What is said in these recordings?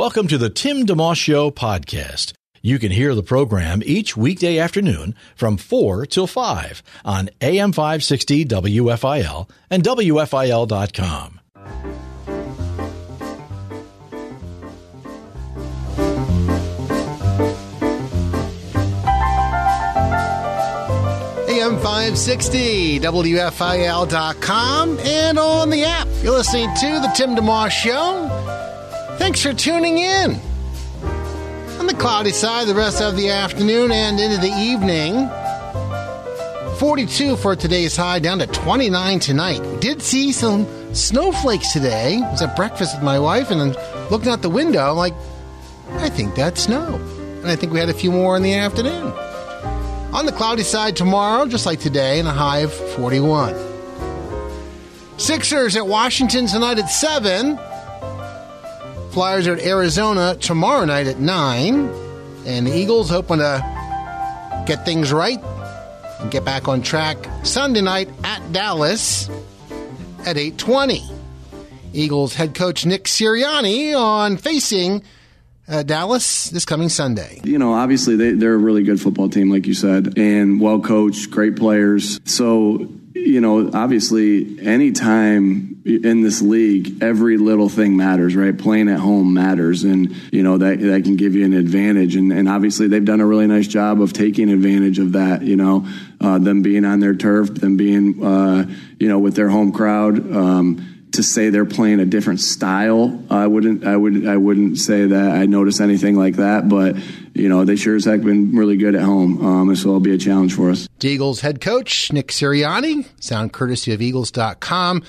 Welcome to the Tim DeMoss Show podcast. You can hear the program each weekday afternoon from 4 till 5 on AM 560 WFIL and WFIL.com. AM 560, WFIL.com, and on the app. You're listening to The Tim DeMoss Show. Thanks for tuning in. On the cloudy side, the rest of the afternoon and into the evening. 42 for today's high, down to 29 tonight. Did see some snowflakes today. I was at breakfast with my wife and then looking out the window, I'm like, I think that's snow. And I think we had a few more in the afternoon. On the cloudy side tomorrow, just like today, and a high of 41. Sixers at Washington tonight at 7. Flyers are at Arizona tomorrow night at 9. And the Eagles hoping to get things right and get back on track Sunday night at Dallas at 820. Eagles head coach Nick Sirianni on facing uh, Dallas this coming Sunday. You know, obviously they, they're a really good football team, like you said, and well coached, great players. So, you know, obviously, anytime in this league, every little thing matters, right? Playing at home matters, and you know that that can give you an advantage. And, and obviously, they've done a really nice job of taking advantage of that. You know, uh, them being on their turf, them being, uh, you know, with their home crowd. Um, to say they're playing a different style, I wouldn't. I would. I wouldn't say that I notice anything like that. But you know, they sure as heck been really good at home. Um, so it'll be a challenge for us. Eagles head coach Nick Sirianni, sound courtesy of Eagles.com,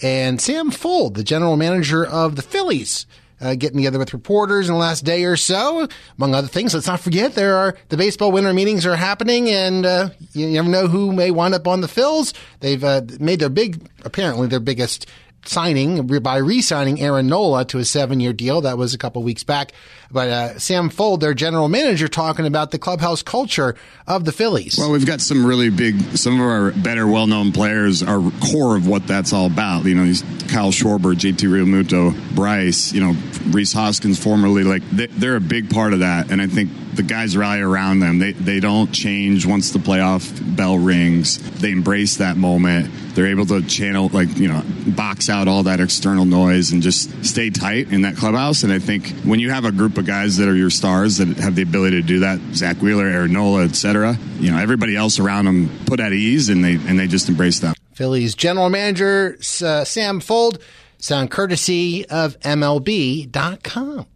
and Sam Fuld, the general manager of the Phillies. Uh, getting together with reporters in the last day or so, among other things. Let's not forget there are the baseball winter meetings are happening, and uh, you never know who may wind up on the Phils. They've uh, made their big, apparently their biggest signing by re-signing Aaron Nola to a seven-year deal. That was a couple weeks back. But uh, Sam Fuld, their general manager, talking about the clubhouse culture of the Phillies. Well, we've got some really big, some of our better, well-known players are core of what that's all about. You know, these Kyle Schwarber, JT Realmuto, Bryce, you know, Rhys Hoskins, formerly, like they're a big part of that. And I think the guys rally around them. They they don't change once the playoff bell rings. They embrace that moment. They're able to channel like you know box out all that external noise and just stay tight in that clubhouse. And I think when you have a group of guys that are your stars that have the ability to do that, Zack Wheeler, Aaron Nola, etc. You know everybody else around them put at ease and they and they just embrace that. Phillies general manager uh, Sam Fuld, sound courtesy of MLB.com.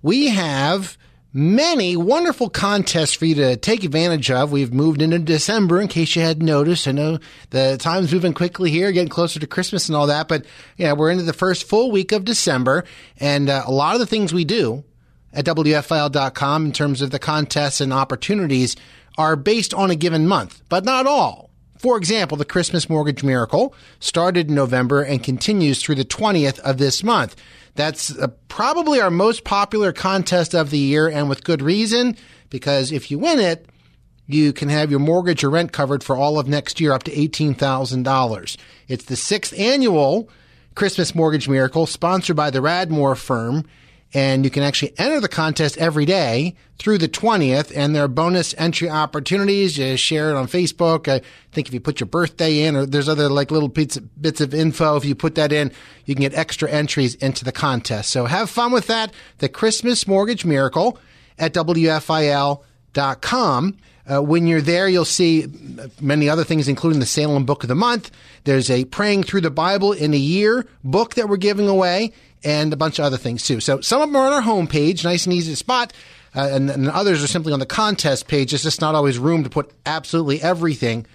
We have many wonderful contests for you to take advantage of. We've moved into December, in case you hadn't noticed. I know the time's moving quickly here, getting closer to Christmas and all that, but yeah, we're into the first full week of December, and uh, a lot of the things we do at WFIL.com in terms of the contests and opportunities are based on a given month, but not all. For example, the Christmas Mortgage Miracle started in November and continues through the 20th of this month. That's uh, probably our most popular contest of the year, and with good reason, because if you win it, you can have your mortgage or rent covered for all of next year up to $18,000. It's the sixth annual Christmas Mortgage Miracle sponsored by the Radmore firm and you can actually enter the contest every day through the 20th and there are bonus entry opportunities. You share it on facebook. I think if you put your birthday in or there's other like little bits, of info if you put that in you can get extra entries into the contest. So have fun with that. The christmas mortgage miracle at wfil.com uh, when you're there, you'll see many other things, including the Salem Book of the Month. There's a Praying Through the Bible in a Year book that we're giving away and a bunch of other things too. So some of them are on our homepage, nice and easy to spot, uh, and, and others are simply on the contest page. It's just not always room to put absolutely everything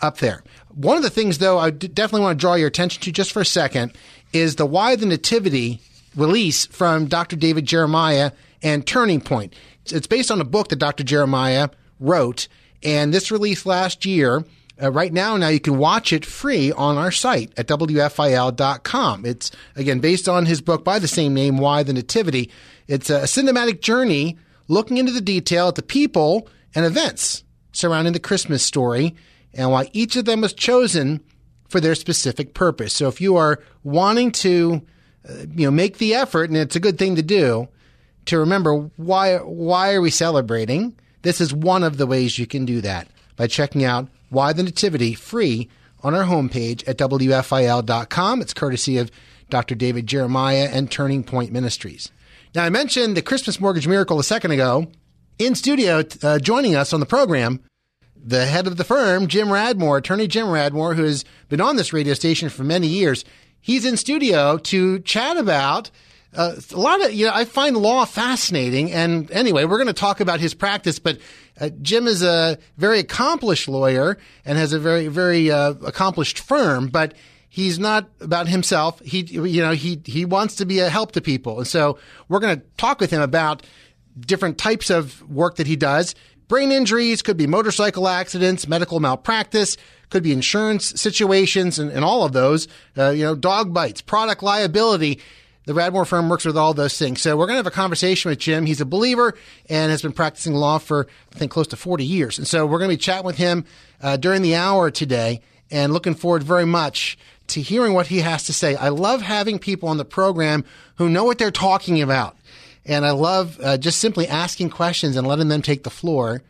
up there. One of the things, though, I definitely want to draw your attention to just for a second is the Why the Nativity release from Dr. David Jeremiah and Turning Point. It's based on a book that Dr. Jeremiah wrote, and this released last year. Uh, right now, now you can watch it free on our site at WFIL.com. It's, again, based on his book by the same name, Why the Nativity. It's a cinematic journey looking into the detail at the people and events surrounding the Christmas story and why each of them was chosen for their specific purpose. So if you are wanting to, uh, you know, make the effort, and it's a good thing to do, to remember why why are we celebrating? This is one of the ways you can do that by checking out Why the Nativity free on our homepage at WFIL.com. It's courtesy of Dr. David Jeremiah and Turning Point Ministries. Now, I mentioned the Christmas Mortgage Miracle a second ago. In studio, uh, joining us on the program, the head of the firm, Jim Radmore, attorney Jim Radmore, who has been on this radio station for many years. He's in studio to chat about uh, a lot of, you know, I find law fascinating. And anyway, we're going to talk about his practice, but uh, Jim is a very accomplished lawyer and has a very, very uh, accomplished firm, but he's not about himself. He, you know, he, he wants to be a help to people. And so we're going to talk with him about different types of work that he does. Brain injuries could be motorcycle accidents, medical malpractice, could be insurance situations, and, and all of those. Uh, you know, dog bites, product liability. The Radmore firm works with all those things. So we're going to have a conversation with Jim. He's a believer and has been practicing law for, I think, close to 40 years. And so we're going to be chatting with him uh, during the hour today and looking forward very much to hearing what he has to say. I love having people on the program who know what they're talking about. And I love uh, just simply asking questions and letting them take the floor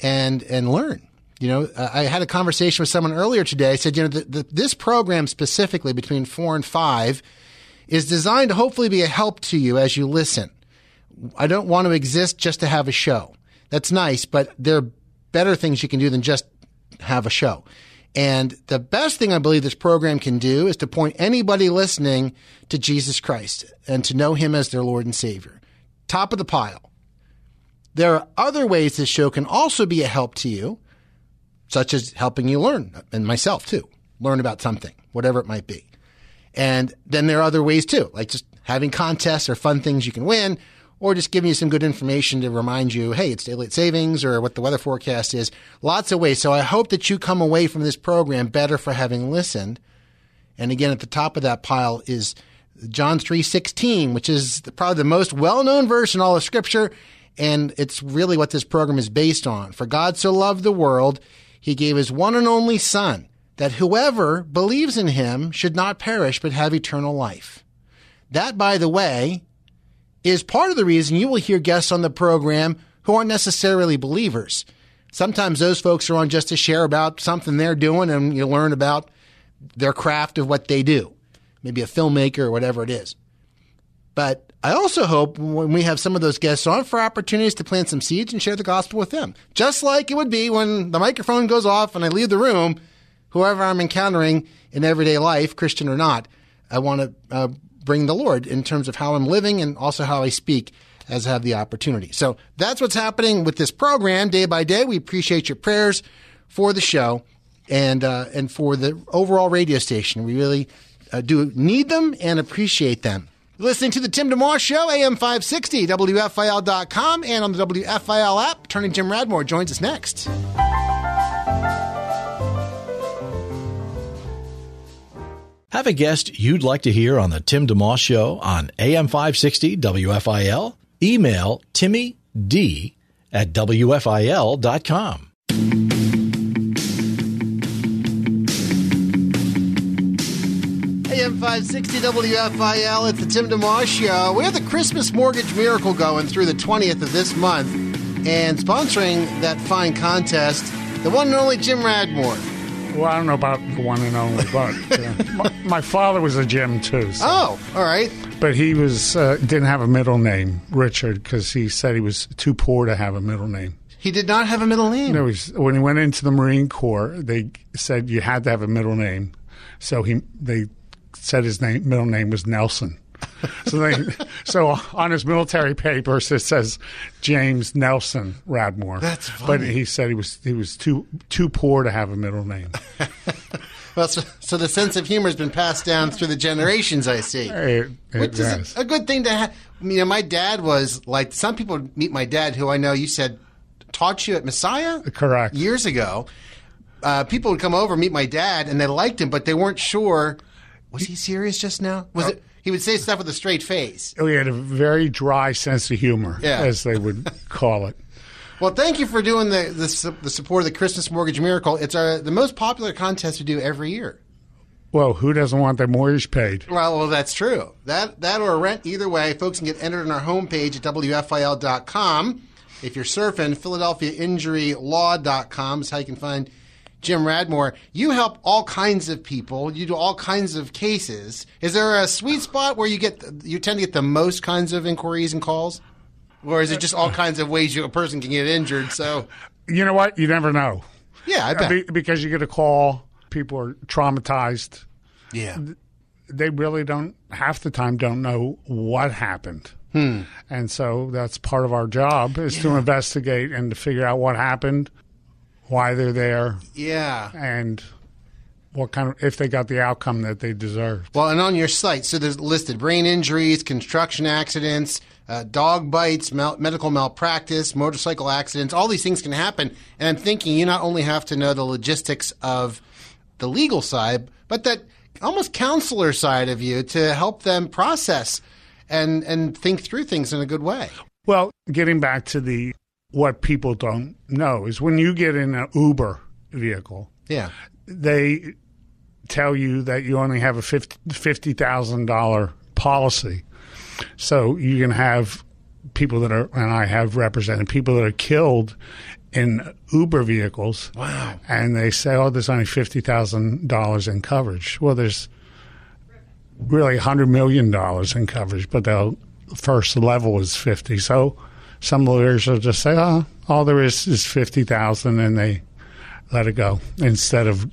and, and learn. You know, uh, I had a conversation with someone earlier today. Said, you know, the, the, this program specifically between four and five is designed to hopefully be a help to you as you listen. I don't want to exist just to have a show. That's nice, but there are better things you can do than just have a show. And the best thing I believe this program can do is to point anybody listening to Jesus Christ and to know him as their Lord and Savior. Top of the pile. There are other ways this show can also be a help to you, such as helping you learn, and myself too, learn about something, whatever it might be. And then there are other ways too, like just having contests or fun things you can win, or just giving you some good information to remind you, hey, it's daylight savings or what the weather forecast is. Lots of ways. So I hope that you come away from this program better for having listened. And again, at the top of that pile is John 3:16, which is probably the most well-known verse in all of scripture, and it's really what this program is based on. For God so loved the world, he gave his one and only son that whoever believes in him should not perish but have eternal life. That, by the way, is part of the reason you will hear guests on the program who aren't necessarily believers. Sometimes those folks are on just to share about something they're doing and you learn about their craft of what they do, maybe a filmmaker or whatever it is. But I also hope when we have some of those guests on for opportunities to plant some seeds and share the gospel with them. Just like it would be when the microphone goes off and I leave the room whoever I'm encountering in everyday life, Christian or not, I want to uh, bring the Lord in terms of how I'm living and also how I speak as I have the opportunity. So that's what's happening with this program day by day. We appreciate your prayers for the show and uh, and for the overall radio station. We really uh, do need them and appreciate them. Listening to the Tim DeMoss Show, AM 560, WFIL.com, and on the WFIL app. Attorney Jim Radmore joins us next. Have a guest you'd like to hear on the Tim DeMoss Show on AM 560 WFIL? Email Timmy D at WFIL.com. AM 560 WFIL, it's the Tim DeMoss Show. We have the Christmas Mortgage Miracle going through the 20th of this month, and sponsoring that fine contest, the one and only Jim Radmore. Well, I don't know about the one and only, but uh, my, my, father was a Jim too. So. Oh, all right. But he was uh, didn't have a middle name, Richard, because he said he was too poor to have a middle name. He did not have a middle name. No, when he went into the Marine Corps, they said you had to have a middle name. So he they said his name middle name was Nelson. So they, so on his military papers it says James Nelson Radmore. That's funny. But he said he was he was too too poor to have a middle name. Well, so, so the sense of humor has been passed down through the generations. I see, It, it which is does. a, a good thing to have. You know, my dad was like some people meet my dad, who I know you said taught you at Messiah, Correct. years ago. Uh, people would come over meet my dad, and they liked him, but they weren't sure. Was he serious just now? Was it? He would say stuff with a straight face. Oh, he had a very dry sense of humor, Yeah. as they would call it. Well, thank you for doing the the, the support of the Christmas Mortgage Miracle. It's our the most popular contest we do every year. Well, who doesn't want their mortgage paid? Well, well, that's true. That that or rent, either way, folks can get entered on our homepage at WFIL.com. If you're surfing, PhiladelphiaInjuryLaw.com is how you can find Jim Radmore. You help all kinds of people. You do all kinds of cases. Is there a sweet spot where you get you tend to get the most kinds of inquiries and calls, or is it just all kinds of ways you, a person can get injured? So, You know what? You never know. yeah, I bet. Be- because you get a call, people are traumatized. yeah. They really don't, half the time, don't know what happened. Hmm. And so that's part of our job is to investigate and to figure out what happened, why they're there, Yeah. and what kind of, if they got the outcome that they deserved. Well, and on your site, so there's listed brain injuries, construction accidents, uh, dog bites, mal- medical malpractice, motorcycle accidents. All these things can happen. And I'm thinking you not only have to know the logistics of the legal side, but that almost counselor side of you to help them process and and think through things in a good way. Well, getting back to the what people don't know is when you get in an Uber vehicle, Yeah. they tell you that you only have a fifty thousand dollar policy, so you can have people that are and I have represented people that are killed in Uber vehicles. Wow. And they say, "Oh, there's only fifty thousand dollars in coverage." Well, there's really hundred million dollars in coverage, but the first level is fifty. So some lawyers will just say, "Oh, all there is is fifty thousand, and they let it go instead of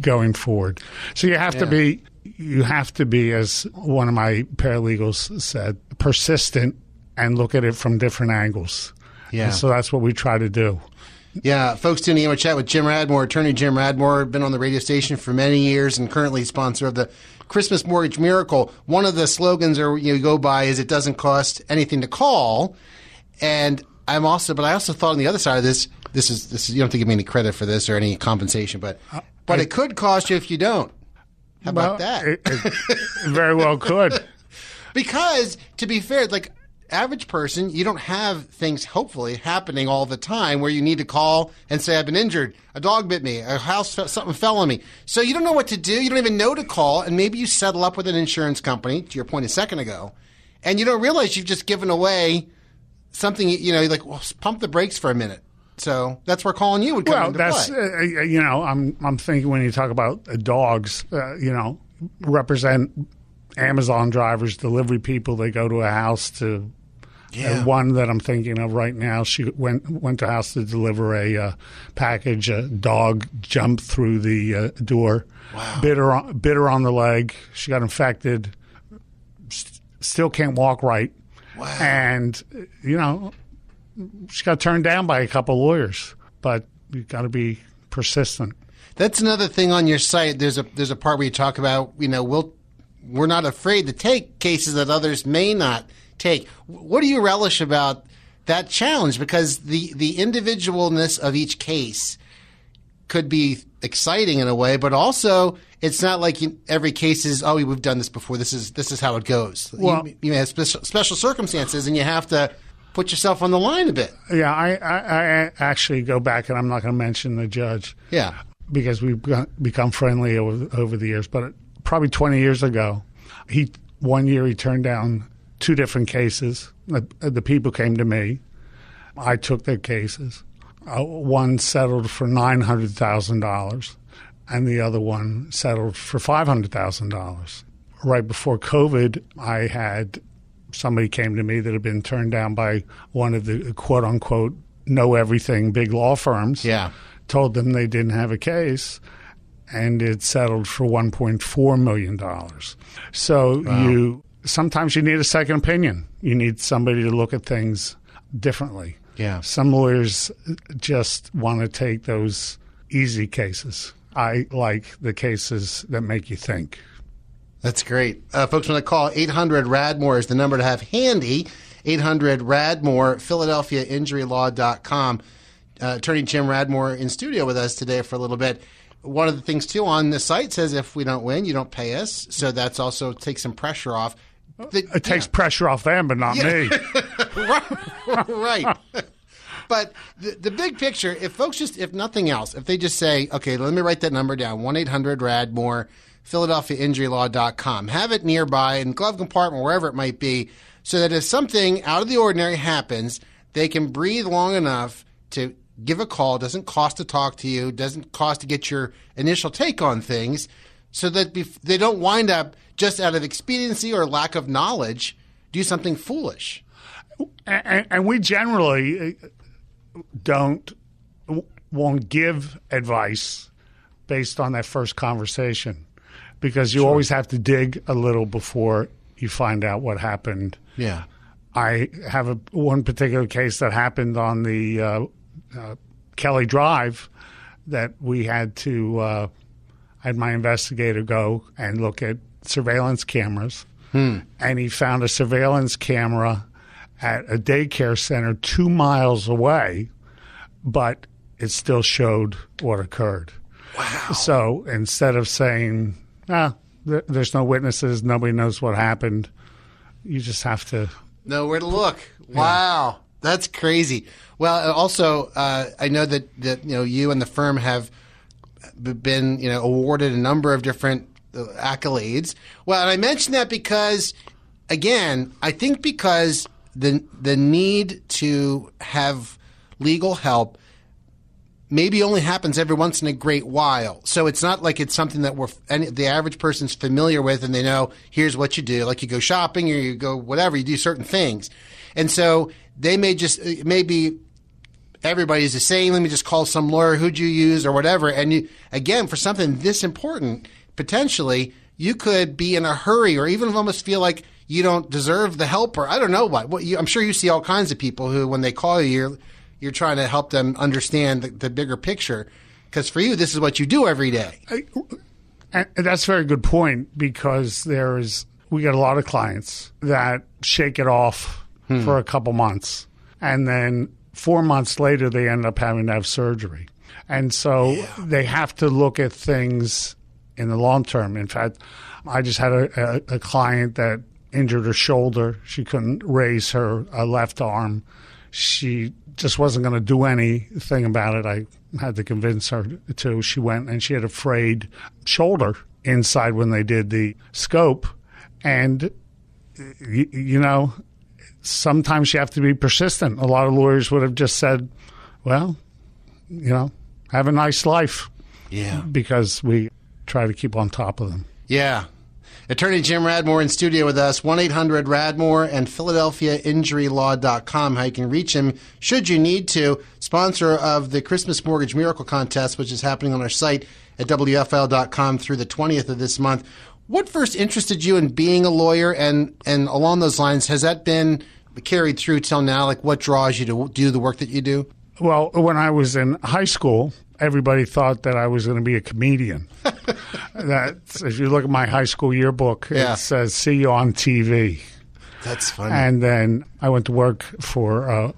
going forward. So you have to be you have to be, as one of my paralegals said, persistent and look at it from different angles. Yeah. And so that's what we try to do. Yeah, folks tuning in, we chat with Jim Radmore, attorney Jim Radmore, been on the radio station for many years and currently sponsor of the Christmas Mortgage Miracle. One of the slogans or you go by is it doesn't cost anything to call. And I'm also, but I also thought on the other side of this, this is, this is, you don't have to give me any credit for this or any compensation, but, uh, but it could cost you if you don't. How about that? It, it very well could. Because to be fair, like average person, you don't have things hopefully happening all the time where you need to call and say, I've been injured. A dog bit me. A house, something fell on me. So you don't know what to do. You don't even know to call. And maybe you settle up with an insurance company, to your point a second ago, and you don't realize you've just given away something, you know, like, well, pump the brakes for a minute. So that's where calling you would come Well, into that's play. uh, you know, I'm I'm thinking when you talk about uh, dogs, uh, you know, represent Amazon drivers, delivery people. They go to a house to. Yeah. Uh, one that I'm thinking of right now, she went went to a house to deliver a uh, package. A dog jumped through the uh, door, bit her on, bit her on the leg. She got infected. S- still can't walk right. Wow. And you know, she got turned down by a couple lawyers, but you got to be persistent. That's another thing on your site. There's a there's a part where you talk about you know we'll we're not afraid to take cases that others may not take. What do you relish about that challenge? Because the the individualness of each case could be exciting in a way, but also it's not like you, every case is oh we've done this before. This is this is how it goes. Well- you, you may have special, special circumstances, and you have to put yourself on the line a bit. Yeah, I, I, I actually go back, and I'm not going to mention the judge Yeah. because we've got, become friendly over, over the years. But probably 20 years ago, he one year he turned down two different cases. The, the people came to me. I took their cases. Uh, one settled for nine hundred thousand dollars, and the other one settled for five hundred thousand dollars. Right before COVID, I had somebody came to me that had been turned down by one of the quote unquote know everything big law firms. Yeah. Told them they didn't have a case and it settled for 1.4 million dollars. So you sometimes you need a second opinion. You need somebody to look at things differently. Yeah. Some lawyers just want to take those easy cases. I like the cases that make you think. That's great. Uh, folks, when I call 800 Radmore is the number to have handy. 800 Radmore, PhiladelphiaInjuryLaw.com. Uh, Attorney Jim Radmore in studio with us today for a little bit. One of the things, too, on the site says if we don't win, you don't pay us. So that's also takes some pressure off. The, It takes pressure off them, but not me. right. But the, the big picture, if folks just, if nothing else, if they just say, okay, let me write that number down 1 800 Radmore, PhiladelphiaInjuryLaw.com. Have it nearby in glove compartment, wherever it might be, so that if something out of the ordinary happens, they can breathe long enough to give a call. It doesn't cost to talk to you, doesn't cost to get your initial take on things, so that bef- they don't wind up just out of expediency or lack of knowledge do something foolish. and, and we generally uh, don't won't give advice based on that first conversation because you always have to dig a little before you find out what happened. Yeah. I have a one particular case that happened on the uh, uh, Kelly Drive that we had to uh, I had my investigator go and look at surveillance cameras, and he found a surveillance camera at a daycare center two miles away, but it still showed what occurred. Wow! So instead of saying, "Ah, th- there's no witnesses, nobody knows what happened," you just have to know where to look. Wow, that's crazy. Well, uh, also, uh, I know that that you know you and the firm have been you know awarded a number of different uh, accolades. Well, and I mention that because, again, I think because the the need to have legal help maybe only happens every once in a great while. So it's not like it's something that we're any, the average person's familiar with, and they know here's what you do. Like you go shopping or you go whatever, you do certain things, and so they may just maybe everybody's the same. Let me just call some lawyer. Who'd you use or whatever? And you again for something this important, potentially you could be in a hurry or even almost feel like you don't deserve the help or I don't know what. what you, I'm sure you see all kinds of people who when they call you. You're, you're trying to help them understand the, the bigger picture. Because for you, this is what you do every day. And that's a very good point because there is we get a lot of clients that shake it off hmm. for a couple months, and then four months later they end up having to have surgery, and so they have to look at things in the long term. In fact, I just had a, a, a client that injured her shoulder; she couldn't raise her uh, left arm. She just wasn't going to do anything about it. I had to convince her to. She went and she had a frayed shoulder inside when they did the scope. And, you, you know, sometimes you have to be persistent. A lot of lawyers would have just said, well, you know, have a nice life. Yeah. Because we try to keep on top of them. Yeah. Attorney Jim Radmore in studio with us, 1 800 Radmore and PhiladelphiaInjuryLaw.com. How you can reach him should you need to. Sponsor of the Christmas Mortgage Miracle Contest, which is happening on our site at WFIL.com through the 20th of this month. What first interested you in being a lawyer? And, and along those lines, has that been carried through till now? Like what draws you to do the work that you do? Well, when I was in high school, everybody thought that I was going to be a comedian. that if you look at my high school yearbook, Yeah. it says "See you on TV." That's funny. And then I went to work for a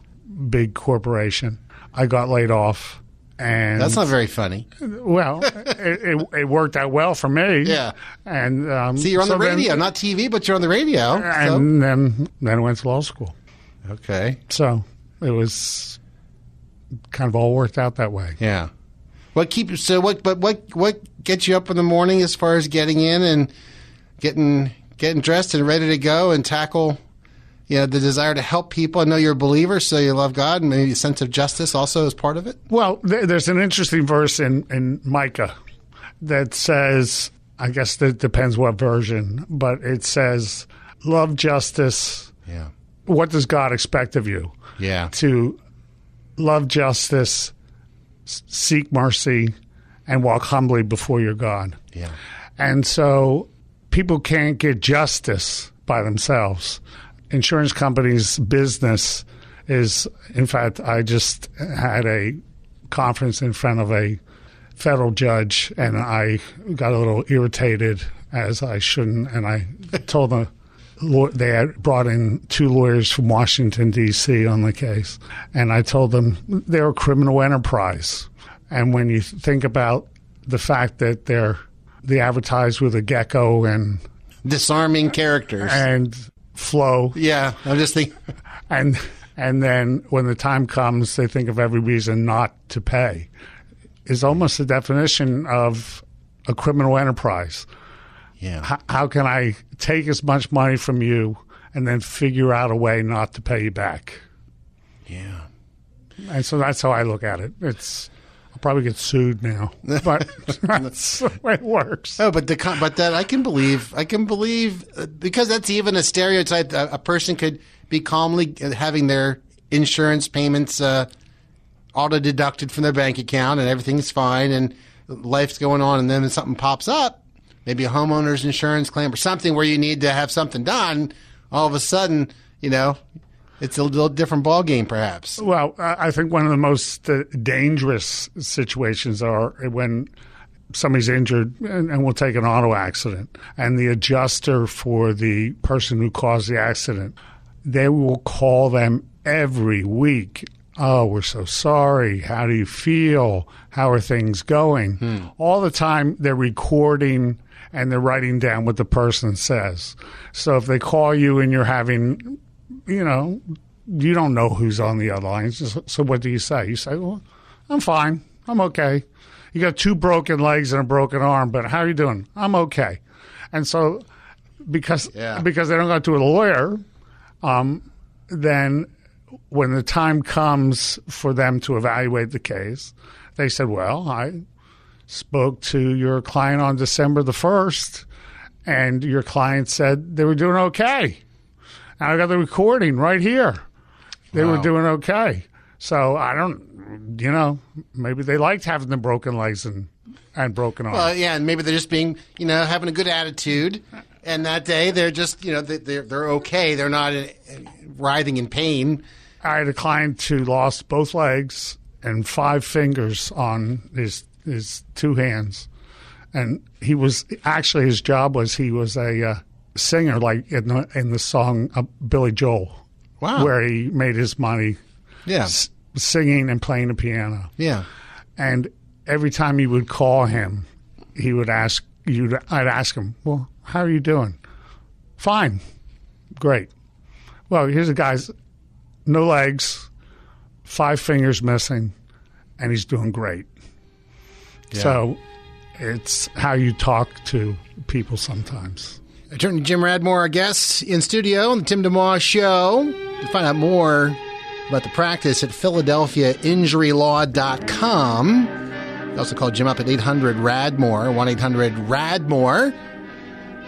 big corporation. I got laid off, and That's not very funny. well. it, it, it worked out well for me. Yeah. And um, See, you're on so the then- radio, not TV, but you're on the radio. so- and then then I went to law school. okay. So it was kind of all worked out that way. Yeah. What keep so what but what what gets you up in the morning as far as getting in and getting getting dressed and ready to go and tackle you know the desire to help people. I know you're a believer, so you love God and maybe a sense of justice also is part of it. Well, there's an interesting verse in, in Micah that says, I guess that depends what version, but it says, love justice. Yeah. What does God expect of you? Yeah. To love justice, seek mercy, and walk humbly before your God. Yeah. And so people can't get justice by themselves. Insurance companies' business is, in fact, I just had a conference in front of a federal judge, and I got a little irritated as I shouldn't, and I told them they had brought in two lawyers from Washington D.C. on the case, and I told them they're a criminal enterprise, and when you think about the fact that they're they advertise with a gecko and disarming characters and Flo, yeah, I'm just thinking, and and then when the time comes, they think of every reason not to pay. Is almost the definition of a criminal enterprise. Yeah. How, how can I take as much money from you and then figure out a way not to pay you back? Yeah. And so that's how I look at it. It's I'll probably get sued now, but that's the way it works. Oh, but the but that I can believe I can believe uh, because that's even a stereotype. A, a person could be calmly having their insurance payments uh, auto deducted from their bank account, and everything's fine, and life's going on, and then something pops up, maybe a homeowner's insurance claim or something where you need to have something done. All of a sudden, you know, it's a little different ball game, perhaps. Well, I think one of the most uh, dangerous situations are when somebody's injured and, and we'll take an auto accident and the adjuster for the person who caused the accident they will call them every week oh we're so sorry how do you feel how are things going Hmm. all the time they're recording and they're writing down what the person says so if they call you and you're having you know, you don't know who's on the other line. So, so what do you say? You say, well, I'm fine. I'm okay. You got two broken legs and a broken arm, but how are you doing? I'm okay. And so because Yeah. because they don't go to a lawyer, um, then when the time comes for them to evaluate the case, they said, well, I spoke to your client on December the 1st, and your client said they were doing okay. And I got the recording right here. They were doing okay. So I don't, you know, maybe they liked having the broken legs and, and broken arms. Well, yeah, and maybe they're just being, you know, having a good attitude, and that day they're just, you know, they- they're they're okay. They're not uh, writhing in pain. I had a client who lost both legs and five fingers on his his two hands, and he was actually his job was he was a uh, singer like in the in the song uh, Billy Joel, Wow. where he made his money Yeah, s- singing and playing the piano. yeah. And every time you would call him, he would ask you. I'd ask him, "Well, how are you doing?" Fine, great. Well, here's a guy's no legs, five fingers missing, and he's doing great. So it's how you talk to people sometimes. Attorney Jim Radmore, our guest in studio on the Tim DeMoss Show. To find out more about the practice at PhiladelphiaInjuryLaw.com. You also call Jim up at 800 Radmore, 1 800 Radmore.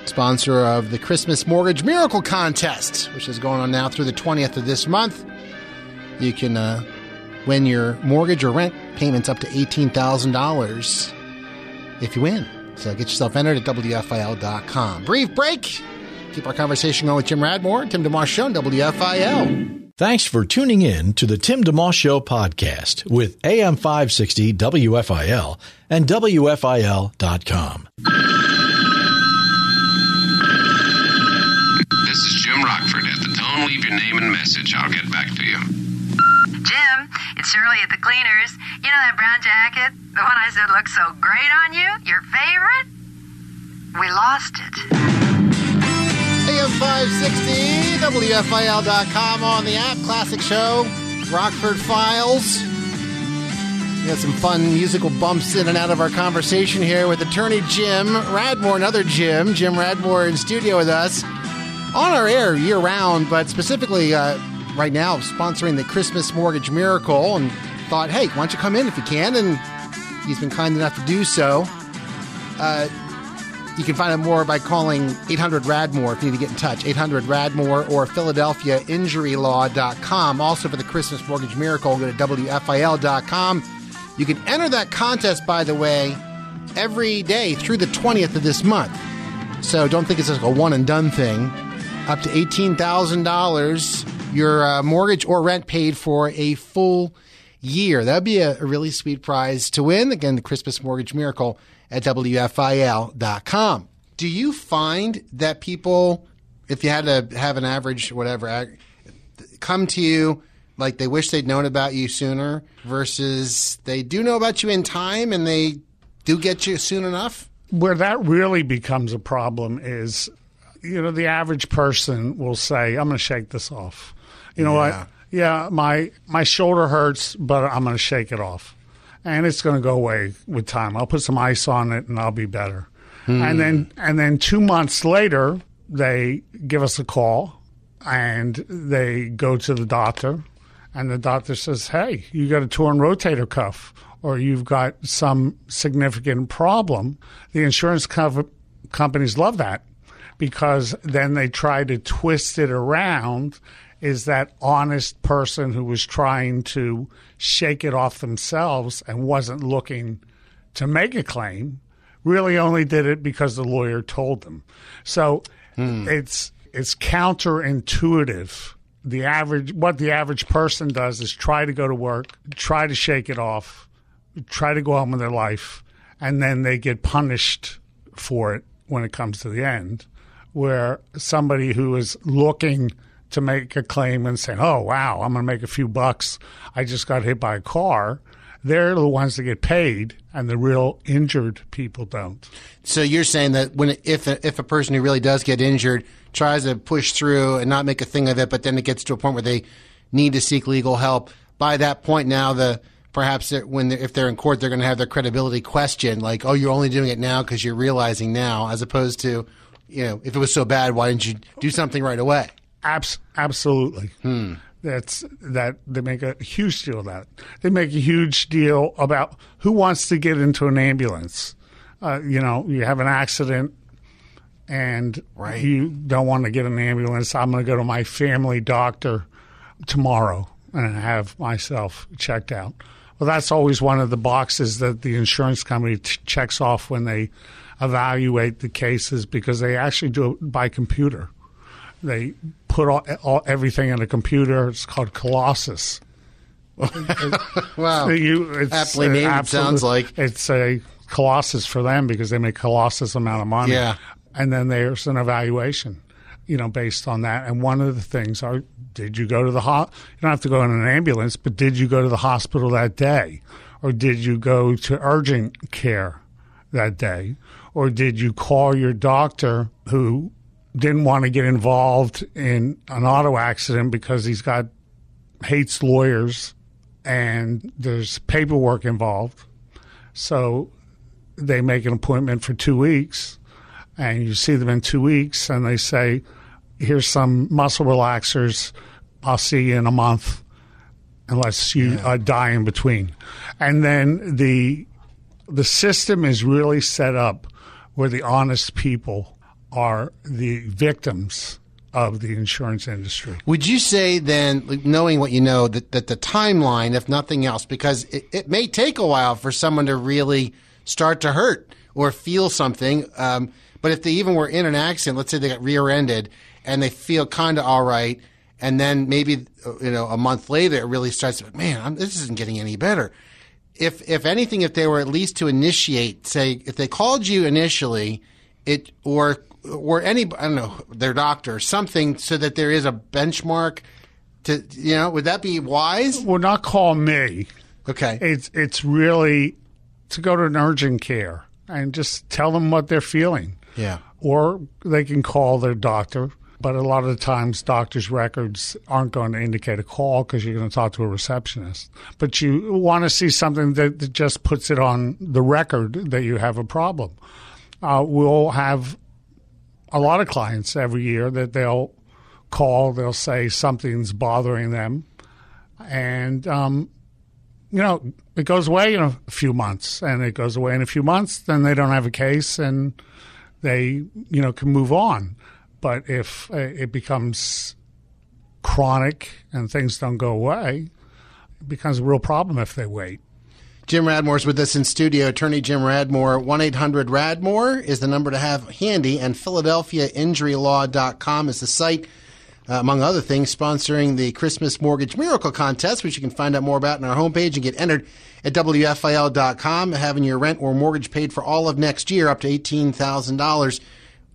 Sponsor of the Christmas Mortgage Miracle Contest, which is going on now through the 20th of this month. You can uh, win your mortgage or rent payments up to $18,000 if you win. So get yourself entered at WFIL.com. Brief break. Keep our conversation going with Jim Radmore, Tim DeMoss Show, on WFIL. Thanks for tuning in to the Tim DeMoss Show podcast with AM 560 WFIL and WFIL.com. This is Jim Rockford. At the tone, leave your name and message. I'll get back to you. It's Shirley at the cleaners. You know that brown jacket? The one I said looked so great on you? Your favorite? We lost it. AM 560, WFIL.com on the app. Classic show, Rockford Files. We got some fun musical bumps in and out of our conversation here with attorney Jim Radmore, another Jim, Jim Radmore in studio with us on our air year round, but specifically uh, right now sponsoring the Christmas Mortgage Miracle and thought, hey, why don't you come in if you can? And he's been kind enough to do so. Uh, you can find out more by calling 800 Radmore if you need to get in touch. 800 Radmore or PhiladelphiaInjuryLaw.com. Also for the Christmas Mortgage Miracle, go to WFIL.com. You can enter that contest, by the way, every day through the 20th of this month. So don't think it's just a one and done thing. Up to $18,000, your uh, mortgage or rent paid for a full year. That would be a, a really sweet prize to win. Again, the Christmas Mortgage Miracle at WFIL.com. Do you find that people, if you had to have an average, whatever, come to you like they wish they'd known about you sooner versus they do know about you in time and they do get you soon enough? Where that really becomes a problem is, you know, the average person will say, "I'm going to shake this off." You know Yeah. what? Yeah, my my shoulder hurts, but I'm going to shake it off, and it's going to go away with time. I'll put some ice on it, and I'll be better. Hmm. And then and then two months later, they give us a call, and they go to the doctor, and the doctor says, "Hey, you got a torn rotator cuff, or you've got some significant problem." The insurance cover- companies love that because then they try to twist it around. Is that honest person who was trying to shake it off themselves and wasn't looking to make a claim really only did it because the lawyer told them. So hmm. it's it's counterintuitive. The average what the average person does is try to go to work, try to shake it off, try to go on with their life, and then they get punished for it when it comes to the end. Where somebody who is looking to make a claim and say, "Oh wow, I'm going to make a few bucks. I just got hit by a car." They're the ones that get paid, and the real injured people don't. So you're saying that when if a, if a person who really does get injured tries to push through and not make a thing of it, but then it gets to a point where they need to seek legal help, by that point now the perhaps when they're, if they're in court they're going to have their credibility questioned, like oh you're only doing it now because you're realizing now, as opposed to you know if it was so bad why didn't you do something right away? Abs- absolutely. That's that they make a huge deal of that. They make a huge deal about who wants to get into an ambulance. Uh, you know, you have an accident and Right. you don't want to get an ambulance. I'm going to go to my family doctor tomorrow and have myself checked out. Well, that's always one of the boxes that the insurance company t- checks off when they evaluate the cases because they actually do it by computer. They put all, all everything in a computer. It's called Colossus. Wow, You, it's, Aptly named, it uh, absolute- sounds like. it's a colossus for them because they make colossus amount of money. Yeah. and then there's an evaluation, you know, based on that. And one of the things are, did you go to the ho- You don't have to go in an ambulance, but did you go to the hospital that day, or did you go to urgent care that day, or did you call your doctor who didn't want to get involved in an auto accident because he's got hates lawyers and there's paperwork involved. So they make an appointment for two weeks and you see them in two weeks and they say, here's some muscle relaxers. I'll see you in a month unless you uh, die in between. And then the the system is really set up where the honest people are the victims of the insurance industry. Would you say then, knowing what you know, that, that the timeline, if nothing else, because it, it may take a while for someone to really start to hurt or feel something, um, but if they even were in an accident, let's say they got rear-ended and they feel kind of all right, and then maybe you know a month later it really starts. Man, I'm, this isn't getting any better. If if anything, if they were at least to initiate, say, if they called you initially, it or or any I don't know their doctor something so that there is a benchmark to you know would that be wise? Well, not call me. Okay, It's it's really to go to an urgent care and just tell them what they're feeling. yeah, or they can call their doctor. But a lot of the times, doctors' records aren't going to indicate a call because you're going to talk to a receptionist. But you want to see something that, that just puts it on the record that you have a problem. Uh, we'll have a lot of clients every year that they'll call, they'll say something's bothering them. And, um, you know, it goes away in a few months, and it goes away in a few months, then they don't have a case, and they you know can move on. But if uh, it becomes chronic and things don't go away, it becomes a real problem if they wait. Jim Radmore's with us in studio. Attorney Jim Radmore. One eight hundred Radmore is the number to have handy, and PhiladelphiaInjuryLaw.com is the site. uh, among other things, sponsoring the Christmas Mortgage Miracle Contest, which you can find out more about on our homepage and get entered at WFIL.com, having your rent or mortgage paid for all of next year up to $18,000.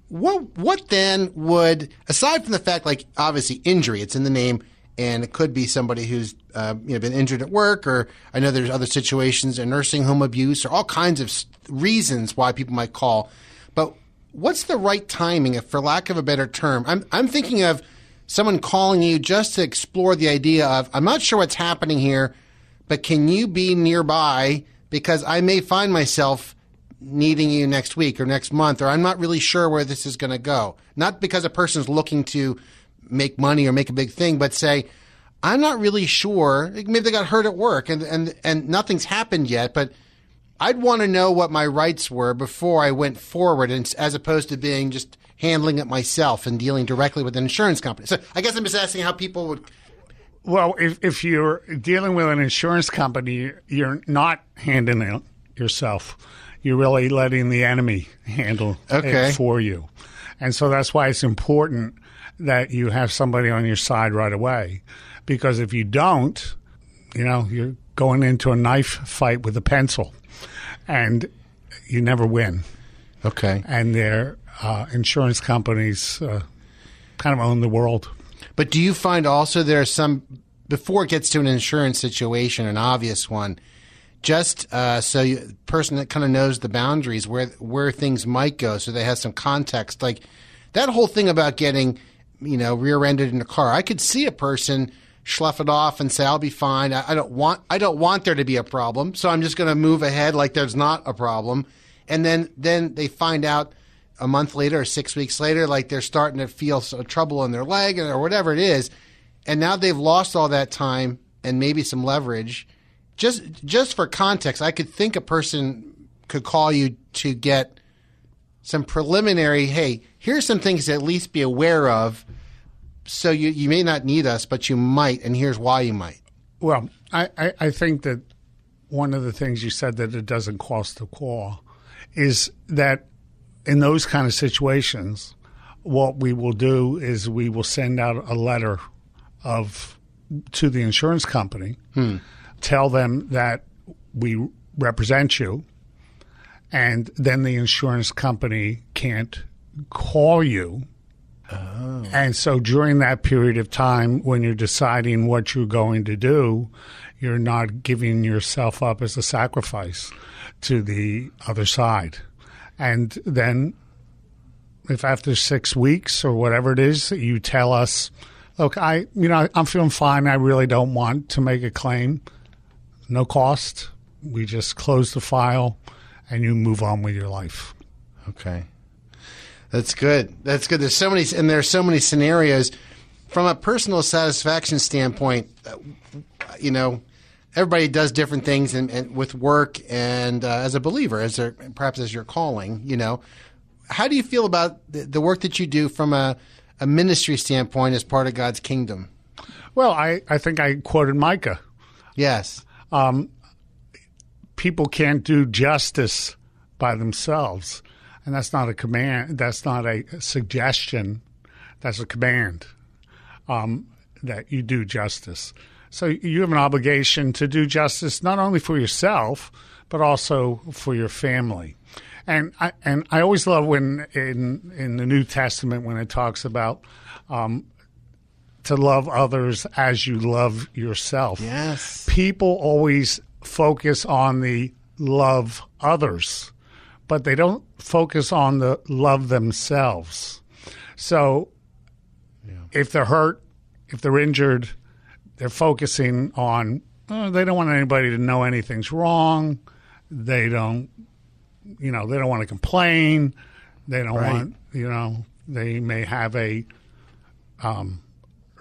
What, what then would, aside from the fact, like obviously injury, it's in the name, and it could be somebody who's uh, you know been injured at work, or I know there's other situations, in nursing home abuse, or all kinds of reasons why people might call. But what's the right timing, if for lack of a better term? I'm I'm thinking of someone calling you just to explore the idea of I'm not sure what's happening here, but can you be nearby because I may find myself needing you next week or next month, or I'm not really sure where this is going to go. Not because a person's looking to make money or make a big thing, but say, I'm not really sure. Maybe they got hurt at work and, and, and nothing's happened yet, but I'd want to know what my rights were before I went forward, and, as opposed to being just handling it myself and dealing directly with an insurance company. So I guess I'm just asking how people would. Well, if, if you're dealing with an insurance company, you're not handling it yourself. You're really letting the enemy handle Okay. it for you. And so that's why it's important that you have somebody on your side right away. Because if you don't, you know, you're going into a knife fight with a pencil and you never win. Okay. And their uh, insurance companies uh, kind of own the world. But do you find also there are some before it gets to an insurance situation, an obvious one, just uh, so you person that kind of knows the boundaries where where things might go, so they have some context. Like that whole thing about getting, you know, rear-ended in a car. I could see a person slough it off and say, "I'll be fine. I, I don't want I don't want there to be a problem, so I'm just going to move ahead like there's not a problem." And then then they find out a month later or six weeks later, like they're starting to feel trouble in their leg or whatever it is, and now they've lost all that time and maybe some leverage. Just just for context, I could think a person could call you to get some preliminary. Hey, here's some things to at least be aware of. So you you may not need us, but you might, and here's why you might. Well, I, I, I think that one of the things you said that it doesn't cost a call is that in those kind of situations, what we will do is we will send out a letter of to the insurance company, hmm. tell them that we represent you, and then the insurance company can't call you. Oh. And so during that period of time, when you're deciding what you're going to do, you're not giving yourself up as a sacrifice to the other side. And then, if after six weeks or whatever it is, you tell us, look, I, you know, I'm feeling fine. I really don't want to make a claim. No cost. We just close the file and you move on with your life. Okay. That's good. That's good. There's so many, and there are so many scenarios. From a personal satisfaction standpoint, uh, you know, everybody does different things, and, and with work and uh, as a believer, as their, perhaps as your calling, you know, how do you feel about the, the work that you do from a, a ministry standpoint as part of God's kingdom? Well, I, I think I quoted Micah. Yes. Um, people can't do justice by themselves. And that's not a command. That's not a suggestion. That's a command um, that you do justice. So you have an obligation to do justice not only for yourself, but also for your family. And I, and I always love when in in the New Testament when it talks about um, to love others as you love yourself. Yes. People always focus on the love others, but they don't focus on the love themselves. So if they're hurt, if they're injured, they're focusing on oh, they don't want anybody to know anything's wrong. They don't you know, they don't want to complain. They don't Right. want, you know, they may have a um,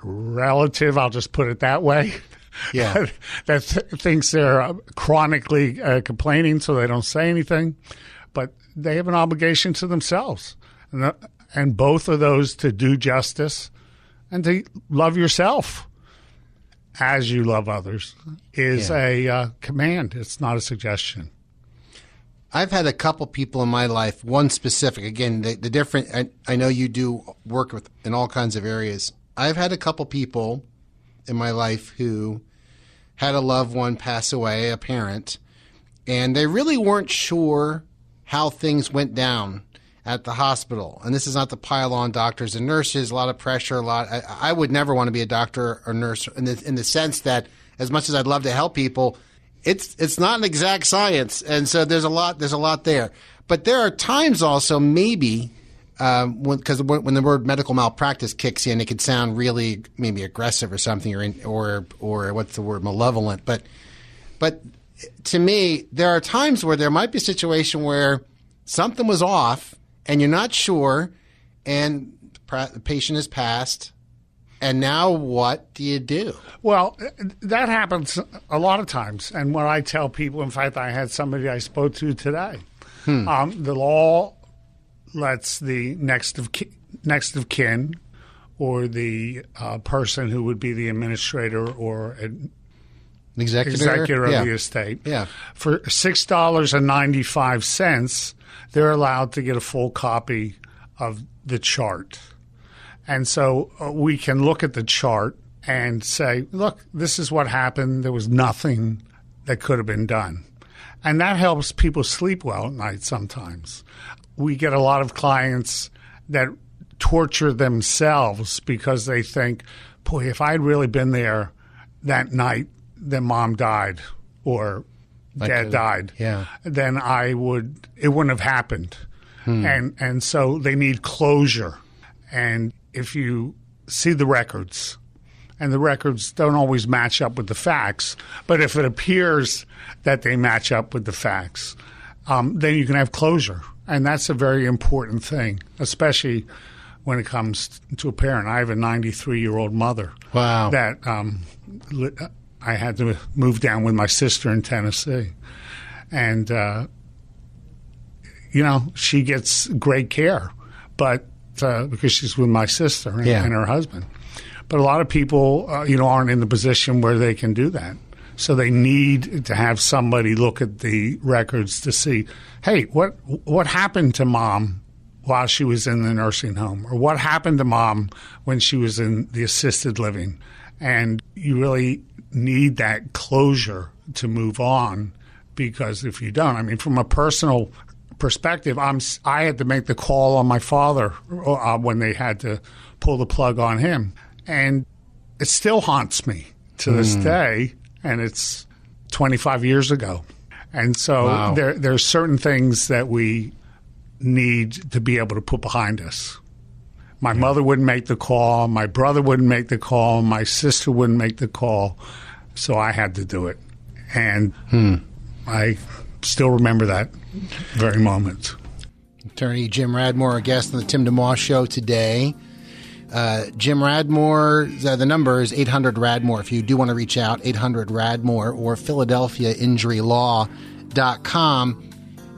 relative, I'll just put it that way. Yeah. that th- thinks they're uh, chronically uh, complaining, so they don't say anything. They have an obligation to themselves. And, uh, and both of those to do justice and to love yourself as you love others is Yeah. a uh, command. It's not a suggestion. I've had a couple people in my life, one specific. Again, the, the different. I, I know you do work with in all kinds of areas, I've had a couple people in my life who had a loved one pass away, a parent, and they really weren't sure how things went down at the hospital. And this is not to pile on doctors and nurses, a lot of pressure, a lot. I, I would never want to be a doctor or nurse in the, in the sense that, as much as I'd love to help people, it's it's not an exact science, and so there's a lot there's a lot there. But there are times also maybe because um, when, when, the word medical malpractice kicks in, it could sound really maybe aggressive or something, or in, or or what's the word malevolent. But but to me, there are times where there might be a situation where something was off, and you're not sure, and the patient has passed. And now, what do you do? Well, that happens a lot of times. And what I tell people, in fact, I had somebody I spoke to today. Hmm. Um, the law lets the next of ki- next of kin or the uh, person who would be the administrator or an executor, executor of yeah. the estate. Yeah. For six dollars and ninety five cents, they're allowed to get a full copy of the chart, and so uh, we can look at the chart and say, "Look, this is what happened. There was nothing that could have been done." And that helps people sleep well at night sometimes we get a lot of clients that torture themselves because they think, boy, if I'd really been there that night, then mom died or like dad died, yeah. then I would it wouldn't have happened. Hmm. And and so they need closure. And if you see the records, and the records don't always match up with the facts, but if it appears that they match up with the facts, um, then you can have closure. And that's a very important thing, especially when it comes to a parent. I have a 93 year old mother. Wow. That um, I had to move down with my sister in Tennessee. And, uh, you know, she gets great care, but uh, because she's with my sister and, Yeah. and her husband. But a lot of people, uh, you know, aren't in the position where they can do that. So they need to have somebody look at the records to see, hey, what what happened to mom while she was in the nursing home, or what happened to mom when she was in the assisted living, and you really need that closure to move on because if you don't, I mean, from a personal perspective, I'm I had to make the call on my father uh, when they had to pull the plug on him, and it still haunts me to this Hmm. day, and it's 25 years ago, and so Wow. there there's certain things that we need to be able to put behind us. My mother wouldn't make the call, my brother wouldn't make the call, my sister wouldn't make the call, so I had to do it, and I still remember that very moment. Attorney Jim Radmore, our guest on the Tim DeMoss Show today. Uh, Jim Radmore, uh, the number is 800 Radmore. If you do want to reach out, 800 Radmore or PhiladelphiaInjuryLaw.com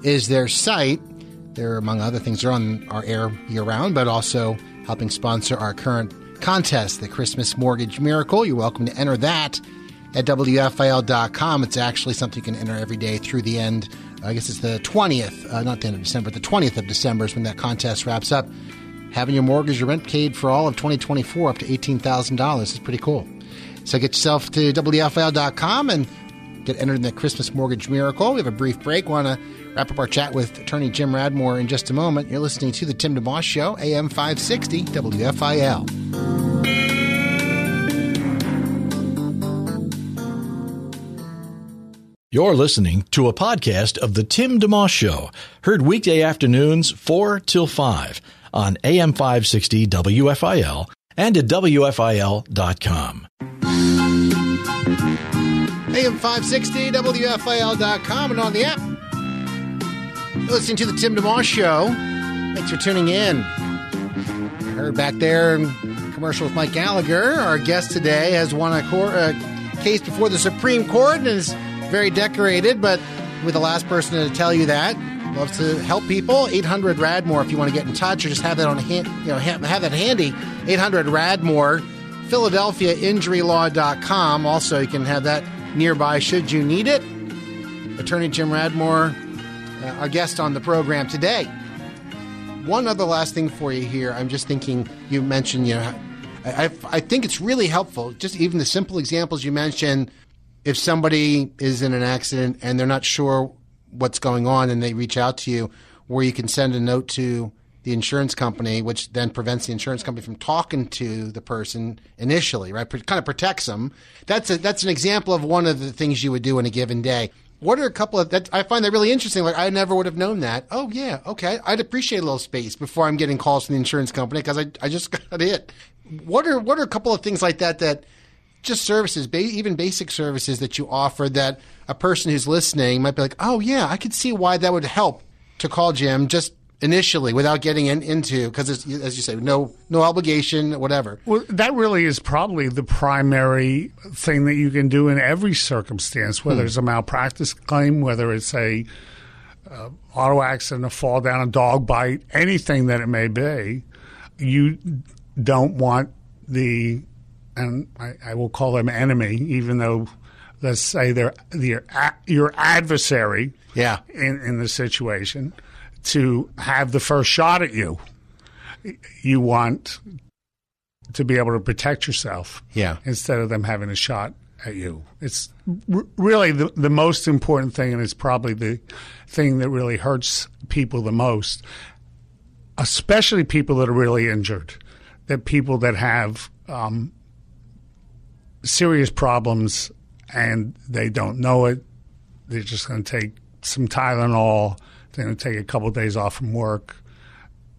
is their site. They're, among other things, they're on our air year round, but also helping sponsor our current contest, the Christmas Mortgage Miracle. You're welcome to enter that at WFIL.com. It's actually something you can enter every day through the end. I guess it's the 20th, uh, not the end of December, but the 20th of December is when that contest wraps up. Having your mortgage or rent paid for all of 2024 up to $18,000 is pretty cool. So get yourself to WFIL.com and get entered in the Christmas Mortgage Miracle. We have a brief break. Want to wrap up our chat with attorney Jim Radmore in just a moment. You're listening to the Tim DeMoss Show, AM 560 WFIL. You're listening to a podcast of The Tim DeMoss Show, heard weekday afternoons 4 till 5 on AM 560 WFIL and at WFIL.com. AM 560 WFIL.com and on the app. You're listening to the Tim DeMoss Show. Thanks for tuning in. I heard back there in commercial with Mike Gallagher. Our guest today has won a court, uh, case before the Supreme Court and is very decorated, but with the last person to tell you that. Loves to help people. 800 Radmore if you want to get in touch or just have that on hand, you know, have, have that handy. 800 Radmore, PhiladelphiaInjuryLaw.com. Also, you can have that nearby should you need it. Attorney Jim Radmore, uh, our guest on the program today. One other last thing for you here. I'm just thinking. You mentioned, you know, I, I, I think it's really helpful. Just even the simple examples you mentioned. If somebody is in an accident and they're not sure what's going on, and they reach out to you, where you can send a note to the insurance company, which then prevents the insurance company from talking to the person initially, right? kind of protects them. That's a, that's an example of one of the things you would do in a given day. What are a couple of that? I find that really interesting. Like I never would have known that. Oh yeah, okay. I'd appreciate a little space before I'm getting calls from the insurance company because I I just got it. What are what are a couple of things like that that just services, ba- even basic services that you offer that a person who's listening might be like, oh yeah, I could see why that would help to call Jim just initially without getting in, into because as you say, no no obligation, whatever. Well, that really is probably the primary thing that you can do in every circumstance, whether hmm. it's a malpractice claim, whether it's a uh, auto accident, a fall down, a dog bite, anything that it may be. You don't want the and I, I will call them enemy, even though let's say they're, they're your adversary. Yeah. In in the situation to have the first shot at you. You want to be able to protect yourself. Yeah. Instead of them having a shot at you. It's r- really the, the most important thing, and it's probably the thing that really hurts people the most, especially people that are really injured, that people that have um, serious problems and they don't know it. They're just going to take some Tylenol they're going to take a couple of days off from work.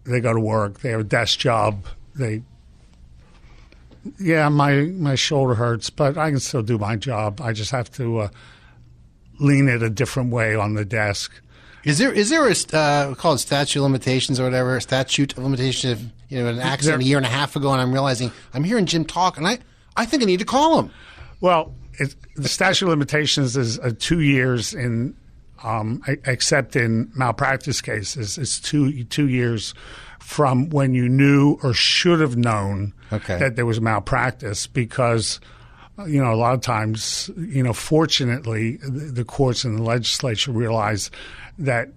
They go to work. They have a desk job. They, yeah, my my shoulder hurts, but I can still do my job. I just have to uh, lean it a different way on the desk. Is there is there a uh, called statute of limitations or whatever statute of limitations? Of, you know, an accident there, a year and a half ago, and I'm realizing I'm hearing Jim talk, and I I think I need to call him. Well, it, the statute of limitations is uh, two years in um, except in malpractice cases, it's two two years from when you knew or should have known okay. that there was malpractice because you know a lot of times you know fortunately the courts and the legislature realize that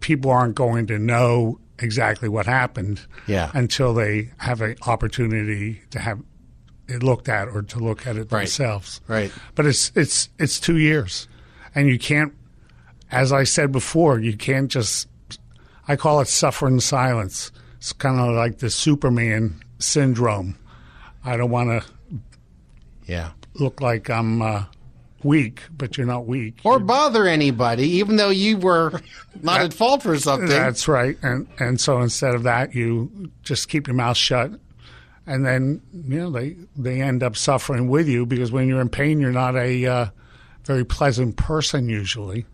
people aren't going to know exactly what happened yeah. until they have an opportunity to have it looked at or to look at it right. themselves right but it's it's it's 2 years and you can't as I said before, you can't just, I call it suffering silence. It's kind of like the Superman syndrome. I don't want to yeah. look like I'm uh, weak, but you're not weak. Or you're, bother anybody, even though you were not that, at fault for something. That's right. And, and so instead of that, you just keep your mouth shut. And then, you know, they, they end up suffering with you because when you're in pain, you're not a uh, very pleasant person usually.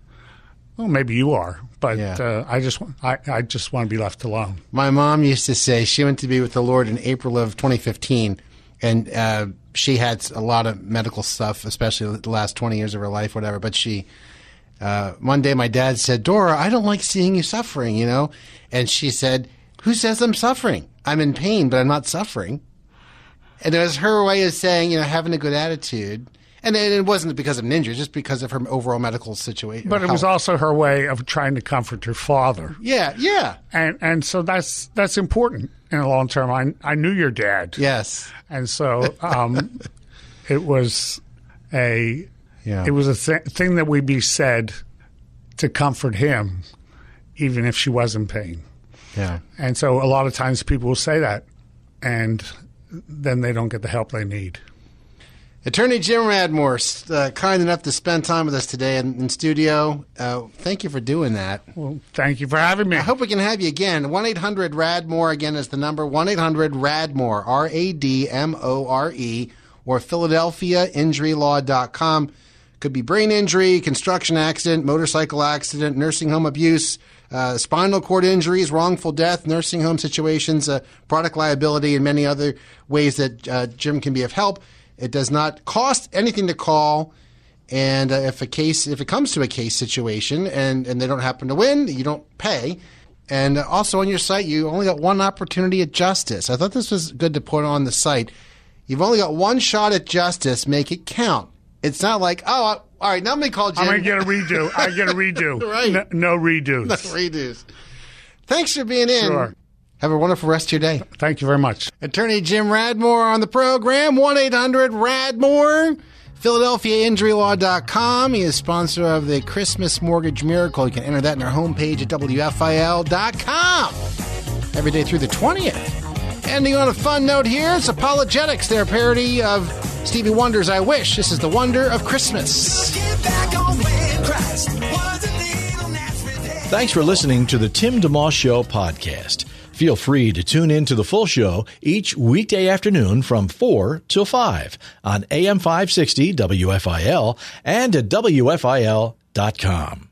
Well, maybe you are, but yeah. uh, I just I, I just want to be left alone. My mom used to say she went to be with the Lord in April of 2015, and uh, she had a lot of medical stuff, especially the last 20 years of her life, whatever. But she, uh, one day, my dad said, "Dora, I don't like seeing you suffering," you know, and she said, "Who says I'm suffering? I'm in pain, but I'm not suffering." And it was her way of saying, you know, having a good attitude and it wasn't because of an injury, just because of her overall medical situation. But it was also her way of trying to comfort her father. Yeah, yeah. And and so that's that's important in the long term. I I knew your dad. Yes. And so um, it was a yeah. it was a th- thing that would be said to comfort him, even if she was in pain. Yeah. And so a lot of times people will say that, and then they don't get the help they need. Attorney Jim Radmore, uh, kind enough to spend time with us today in, in studio. Uh, thank you for doing that. Well, thank you for having me. I hope we can have you again. 1 800 Radmore, again, is the number 1 800 Radmore, R A D M O R E, or PhiladelphiaInjuryLaw.com. Could be brain injury, construction accident, motorcycle accident, nursing home abuse, uh, spinal cord injuries, wrongful death, nursing home situations, uh, product liability, and many other ways that uh, Jim can be of help. It does not cost anything to call. And uh, if a case, if it comes to a case situation and, and they don't happen to win, you don't pay. And also on your site, you only got one opportunity at justice. I thought this was good to put on the site. You've only got one shot at justice. Make it count. It's not like, oh, all right, now let me call Jim. I'm going to get a redo. I get a redo. right. No, no redos. No redos. Thanks for being in. Sure. Have a wonderful rest of your day. Thank you very much. Attorney Jim Radmore on the program, 1 800 Radmore. PhiladelphiaInjuryLaw.com. He is sponsor of the Christmas Mortgage Miracle. You can enter that in our homepage at WFIL.com every day through the 20th. Ending on a fun note here, it's ApologetiX, their parody of Stevie Wonder's I Wish. This is the wonder of Christmas. Thanks for listening to the Tim DeMoss Show podcast. Feel free to tune in to the full show each weekday afternoon from 4 till 5 on AM 560 WFIL and at WFIL.com.